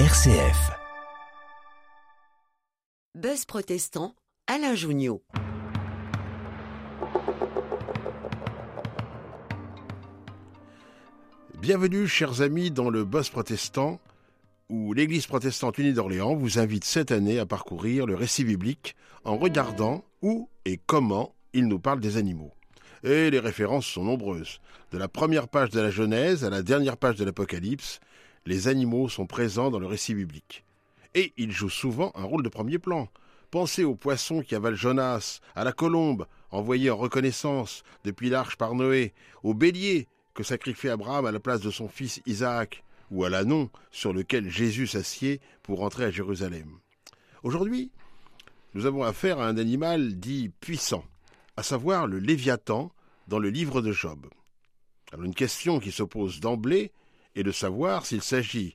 RCF. Buzz protestant, Alain Jougnot. Bienvenue, chers amis, dans le Buzz protestant, où l'Église protestante unie d'Orléans vous invite cette année à parcourir le récit biblique en regardant où et comment il nous parle des animaux. Et les références sont nombreuses. De la première page de la Genèse à la dernière page de l'Apocalypse, les animaux sont présents dans le récit biblique. Et ils jouent souvent un rôle de premier plan. Pensez aux poissons qui avalent Jonas, à la colombe, envoyée en reconnaissance depuis l'arche par Noé, au bélier que sacrifiait Abraham à la place de son fils Isaac, ou à l'anon sur lequel Jésus s'assied pour entrer à Jérusalem. Aujourd'hui, nous avons affaire à un animal dit puissant, à savoir le Léviathan dans le livre de Job. Alors une question qui s'oppose d'emblée est de savoir s'il s'agit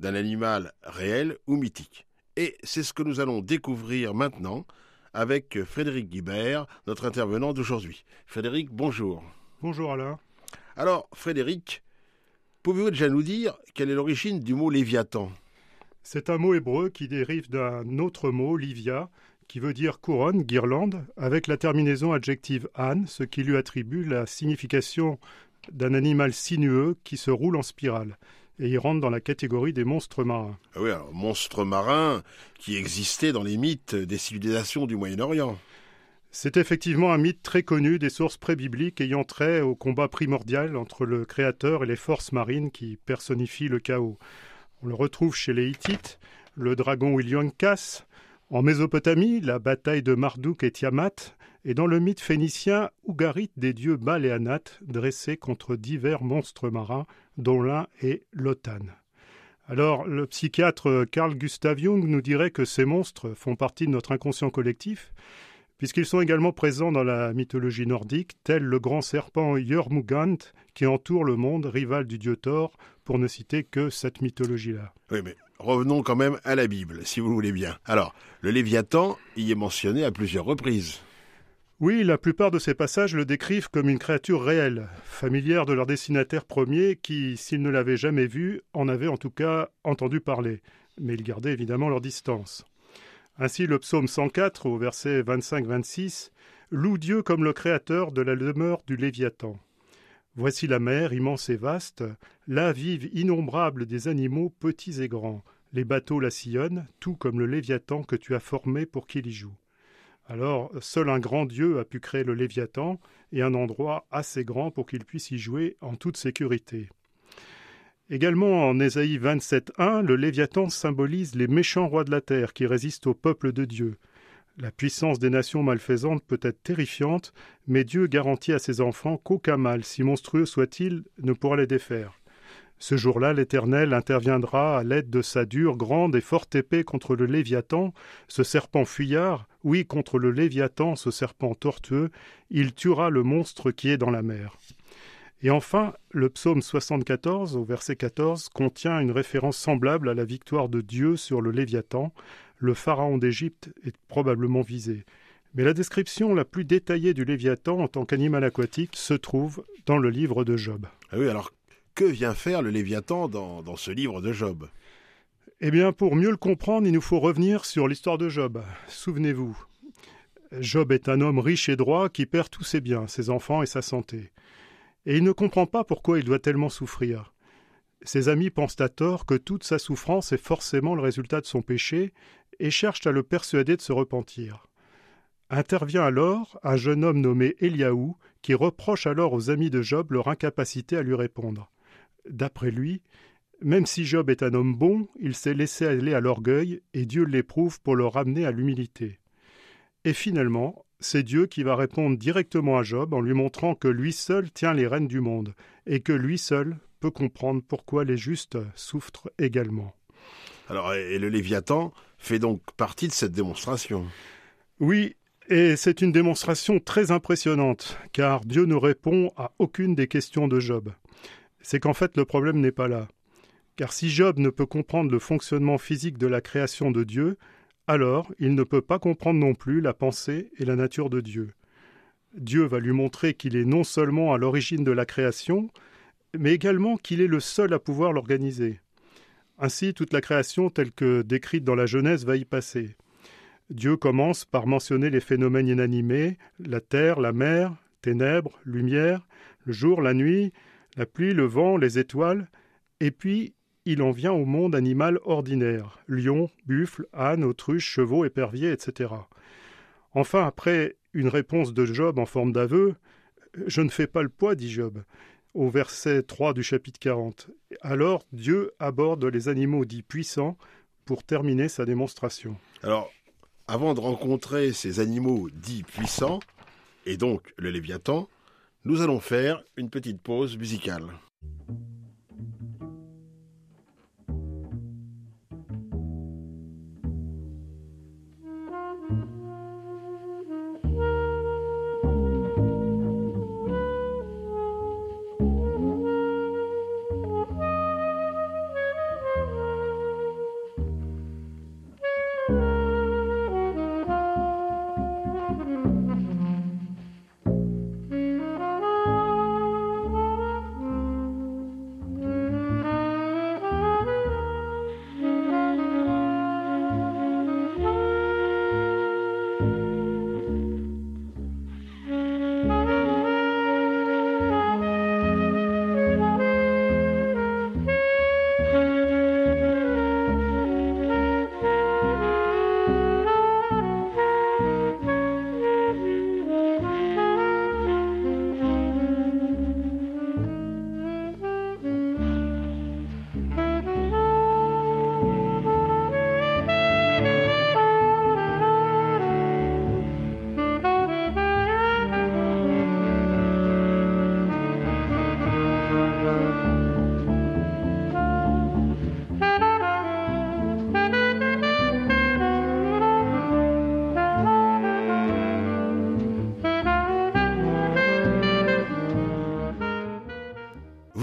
d'un animal réel ou mythique. Et c'est ce que nous allons découvrir maintenant avec Frédéric Guibert, notre intervenant d'aujourd'hui. Frédéric, bonjour. Bonjour Alain. Alors, Frédéric, pouvez-vous déjà nous dire quelle est l'origine du mot Léviathan? C'est un mot hébreu qui dérive d'un autre mot, livia, qui veut dire couronne, guirlande, avec la terminaison adjective an, ce qui lui attribue la signification d'un animal sinueux qui se roule en spirale. Et il rentre dans la catégorie des monstres marins. Ah oui, alors monstres marins qui existaient dans les mythes des civilisations du Moyen-Orient. C'est effectivement un mythe très connu des sources pré-bibliques ayant trait au combat primordial entre le Créateur et les forces marines qui personnifient le chaos. On le retrouve chez les Hittites, le dragon William Cass, en Mésopotamie, la bataille de Marduk et Tiamat, et dans le mythe phénicien, Ougarit des dieux Baal et Anat, dressés contre divers monstres marins, dont l'un est Lotan. Alors, le psychiatre Carl Gustav Jung nous dirait que ces monstres font partie de notre inconscient collectif, puisqu'ils sont également présents dans la mythologie nordique, tel le grand serpent Jörmungand qui entoure le monde, rival du dieu Thor, pour ne citer que cette mythologie-là. Oui, mais revenons quand même à la Bible, si vous voulez bien. Alors, le Léviathan y est mentionné à plusieurs reprises. Oui, la plupart de ces passages le décrivent comme une créature réelle, familière de leur destinataire premier qui, s'ils ne l'avaient jamais vu, en avaient en tout cas entendu parler. Mais ils gardaient évidemment leur distance. Ainsi, le psaume 104, au verset 25-26, loue Dieu comme le créateur de la demeure du Léviathan. Voici la mer, immense et vaste, là vivent innombrables des animaux petits et grands. Les bateaux la sillonnent, tout comme le Léviathan que tu as formé pour qu'il y joue. Alors, seul un grand Dieu a pu créer le Léviathan et un endroit assez grand pour qu'il puisse y jouer en toute sécurité. Également en Ésaïe 27.1, le Léviathan symbolise les méchants rois de la terre qui résistent au peuple de Dieu. La puissance des nations malfaisantes peut être terrifiante, mais Dieu garantit à ses enfants qu'aucun mal, si monstrueux soit-il, ne pourra les défaire. Ce jour-là, l'Éternel interviendra à l'aide de sa dure, grande et forte épée contre le Léviathan, ce serpent fuyard, oui, contre le Léviathan, ce serpent tortueux, il tuera le monstre qui est dans la mer. Et enfin, le psaume 74, au verset 14, contient une référence semblable à la victoire de Dieu sur le Léviathan. Le pharaon d'Égypte est probablement visé. Mais la description la plus détaillée du Léviathan en tant qu'animal aquatique se trouve dans le livre de Job. Ah oui, alors que vient faire le Léviathan dans, ce livre de Job Eh bien, pour mieux le comprendre, il nous faut revenir sur l'histoire de Job. Souvenez-vous, Job est un homme riche et droit qui perd tous ses biens, ses enfants et sa santé et il ne comprend pas pourquoi il doit tellement souffrir. Ses amis pensent à tort que toute sa souffrance est forcément le résultat de son péché et cherchent à le persuader de se repentir. Intervient alors un jeune homme nommé Eliaou qui reproche alors aux amis de Job leur incapacité à lui répondre. D'après lui, même si Job est un homme bon, il s'est laissé aller à l'orgueil et Dieu l'éprouve pour le ramener à l'humilité. Et finalement, c'est Dieu qui va répondre directement à Job en lui montrant que lui seul tient les rênes du monde et que lui seul peut comprendre pourquoi les justes souffrent également. Alors, et le Léviathan fait donc partie de cette démonstration. Oui, et c'est une démonstration très impressionnante, car Dieu ne répond à aucune des questions de Job. C'est qu'en fait le problème n'est pas là. Car si Job ne peut comprendre le fonctionnement physique de la création de Dieu, alors il ne peut pas comprendre non plus la pensée et la nature de Dieu. Dieu va lui montrer qu'il est non seulement à l'origine de la création, mais également qu'il est le seul à pouvoir l'organiser. Ainsi, toute la création telle que décrite dans la Genèse va y passer. Dieu commence par mentionner les phénomènes inanimés, la terre, la mer, ténèbres, lumière, le jour, la nuit, la pluie, le vent, les étoiles, et puis il en vient au monde animal ordinaire, lions, buffles, ânes, autruches, chevaux, éperviers, etc. Enfin, après une réponse de Job en forme d'aveu, Je ne fais pas le poids, dit Job, au verset 3 du chapitre 40. Alors Dieu aborde les animaux dits puissants pour terminer sa démonstration. Alors, avant de rencontrer ces animaux dits puissants, et donc le Léviathan, nous allons faire une petite pause musicale.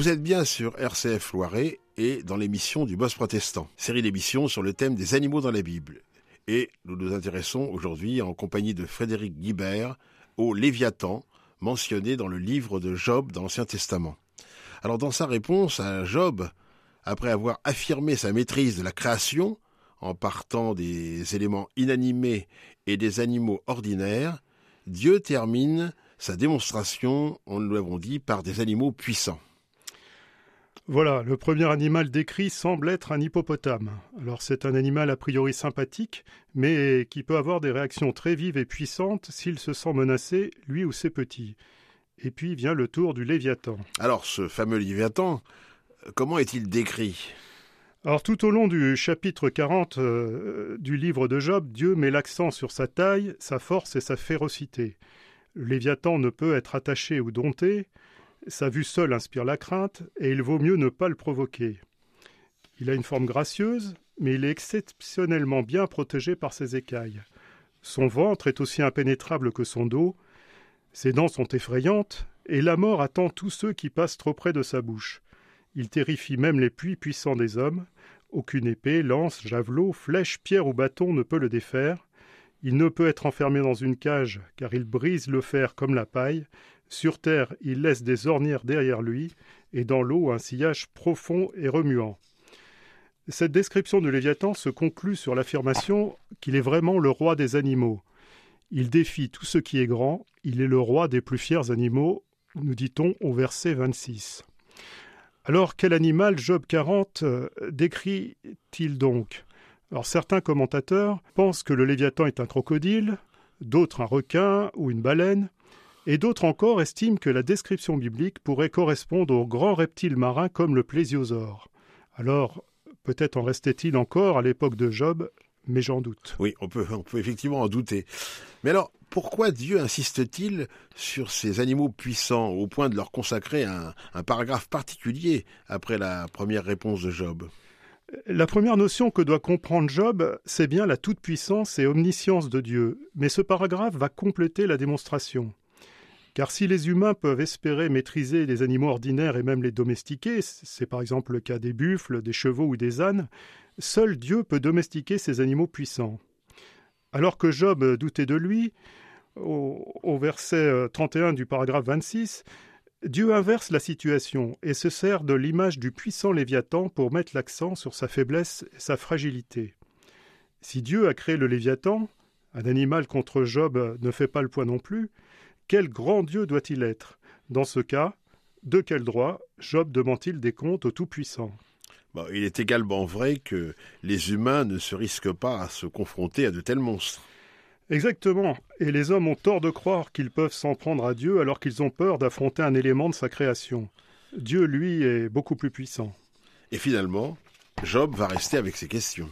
Vous êtes bien sur RCF Loiret et dans l'émission du Boss protestant, série d'émissions sur le thème des animaux dans la Bible. Et nous nous intéressons aujourd'hui en compagnie de Frédéric Guibert au Léviathan, mentionné dans le livre de Job dans l'Ancien Testament. Alors dans sa réponse à Job, après avoir affirmé sa maîtrise de la création, en partant des éléments inanimés et des animaux ordinaires, Dieu termine sa démonstration, on nous l'avons dit, par des animaux puissants. Voilà, le premier animal décrit semble être un hippopotame. Alors c'est un animal a priori sympathique, mais qui peut avoir des réactions très vives et puissantes s'il se sent menacé, lui ou ses petits. Et puis vient le tour du Léviathan. Alors ce fameux Léviathan, comment est-il décrit? Alors tout au long du chapitre 40 euh, du livre de Job, Dieu met l'accent sur sa taille, sa force et sa férocité. Le Léviathan ne peut être attaché ou dompté, sa vue seule inspire la crainte, et il vaut mieux ne pas le provoquer. Il a une forme gracieuse, mais il est exceptionnellement bien protégé par ses écailles. Son ventre est aussi impénétrable que son dos, ses dents sont effrayantes, et la mort attend tous ceux qui passent trop près de sa bouche. Il terrifie même les puits puissants des hommes. Aucune épée, lance, javelot, flèche, pierre ou bâton ne peut le défaire. Il ne peut être enfermé dans une cage, car il brise le fer comme la paille, sur terre, il laisse des ornières derrière lui, et dans l'eau un sillage profond et remuant. Cette description de Léviathan se conclut sur l'affirmation qu'il est vraiment le roi des animaux. Il défie tout ce qui est grand, il est le roi des plus fiers animaux, nous dit-on au verset 26. Alors quel animal Job 40 euh, décrit-il donc? Alors certains commentateurs pensent que le Léviathan est un crocodile, d'autres un requin ou une baleine, et d'autres encore estiment que la description biblique pourrait correspondre aux grands reptiles marins comme le plésiosaure. Alors, peut-être en restait-il encore à l'époque de Job, mais j'en doute. Oui, on peut, on peut effectivement en douter. Mais alors, pourquoi Dieu insiste-t-il sur ces animaux puissants au point de leur consacrer un, un paragraphe particulier après la première réponse de Job? La première notion que doit comprendre Job, c'est bien la toute-puissance et omniscience de Dieu, mais ce paragraphe va compléter la démonstration. Car si les humains peuvent espérer maîtriser les animaux ordinaires et même les domestiquer, c'est par exemple le cas des buffles, des chevaux ou des ânes, seul Dieu peut domestiquer ces animaux puissants. Alors que Job doutait de lui, au, verset 31 euh, du paragraphe 26, Dieu inverse la situation et se sert de l'image du puissant Léviathan pour mettre l'accent sur sa faiblesse et sa fragilité. Si Dieu a créé le Léviathan, un animal contre Job ne fait pas le poids non plus, quel grand Dieu doit-il être? Dans ce cas, de quel droit Job demande-t-il des comptes au Tout-Puissant? Il est également vrai que les humains ne se risquent pas à se confronter à de tels monstres. Exactement, et les hommes ont tort de croire qu'ils peuvent s'en prendre à Dieu alors qu'ils ont peur d'affronter un élément de sa création. Dieu, lui, est beaucoup plus puissant. Et finalement, Job va rester avec ses questions.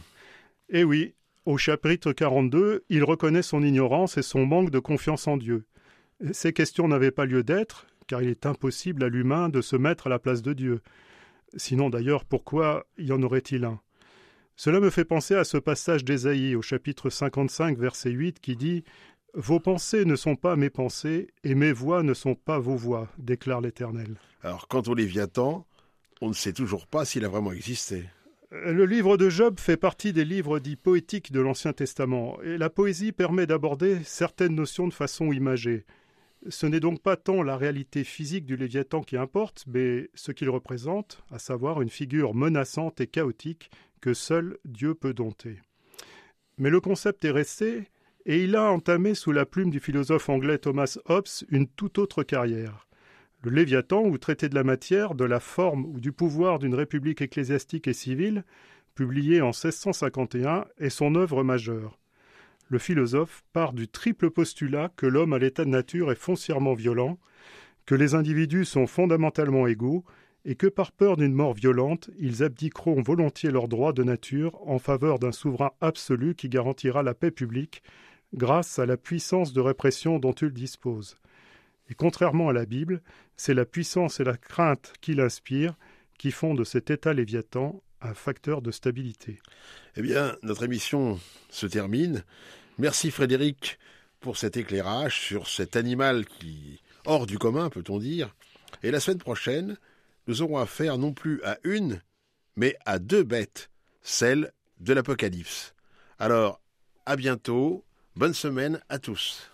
Eh oui, au chapitre 42, il reconnaît son ignorance et son manque de confiance en Dieu. Ces questions n'avaient pas lieu d'être, car il est impossible à l'humain de se mettre à la place de Dieu. Sinon d'ailleurs, pourquoi y en aurait-il un? Cela me fait penser à ce passage d'Ésaïe au chapitre 55, verset 8, qui dit Vos pensées ne sont pas mes pensées, et mes voix ne sont pas vos voix, déclare l'Éternel. Alors, quant au Léviathan, on ne sait toujours pas s'il a vraiment existé. Le livre de Job fait partie des livres dits poétiques de l'Ancien Testament, et la poésie permet d'aborder certaines notions de façon imagée. Ce n'est donc pas tant la réalité physique du Léviathan qui importe, mais ce qu'il représente, à savoir une figure menaçante et chaotique que seul Dieu peut dompter. Mais le concept est resté, et il a entamé sous la plume du philosophe anglais Thomas Hobbes une toute autre carrière. Le Léviathan, ou traité de la matière, de la forme ou du pouvoir d'une république ecclésiastique et civile, publié en 1651, est son œuvre majeure le philosophe part du triple postulat que l'homme à l'état de nature est foncièrement violent, que les individus sont fondamentalement égaux, et que par peur d'une mort violente, ils abdiqueront volontiers leurs droits de nature en faveur d'un souverain absolu qui garantira la paix publique grâce à la puissance de répression dont il dispose. Et contrairement à la Bible, c'est la puissance et la crainte qu'il inspire qui font de cet état léviathan un facteur de stabilité. Eh bien, notre émission se termine. Merci Frédéric pour cet éclairage sur cet animal qui hors du commun, peut-on dire. Et la semaine prochaine, nous aurons affaire non plus à une, mais à deux bêtes, celles de l'Apocalypse. Alors, à bientôt, bonne semaine à tous.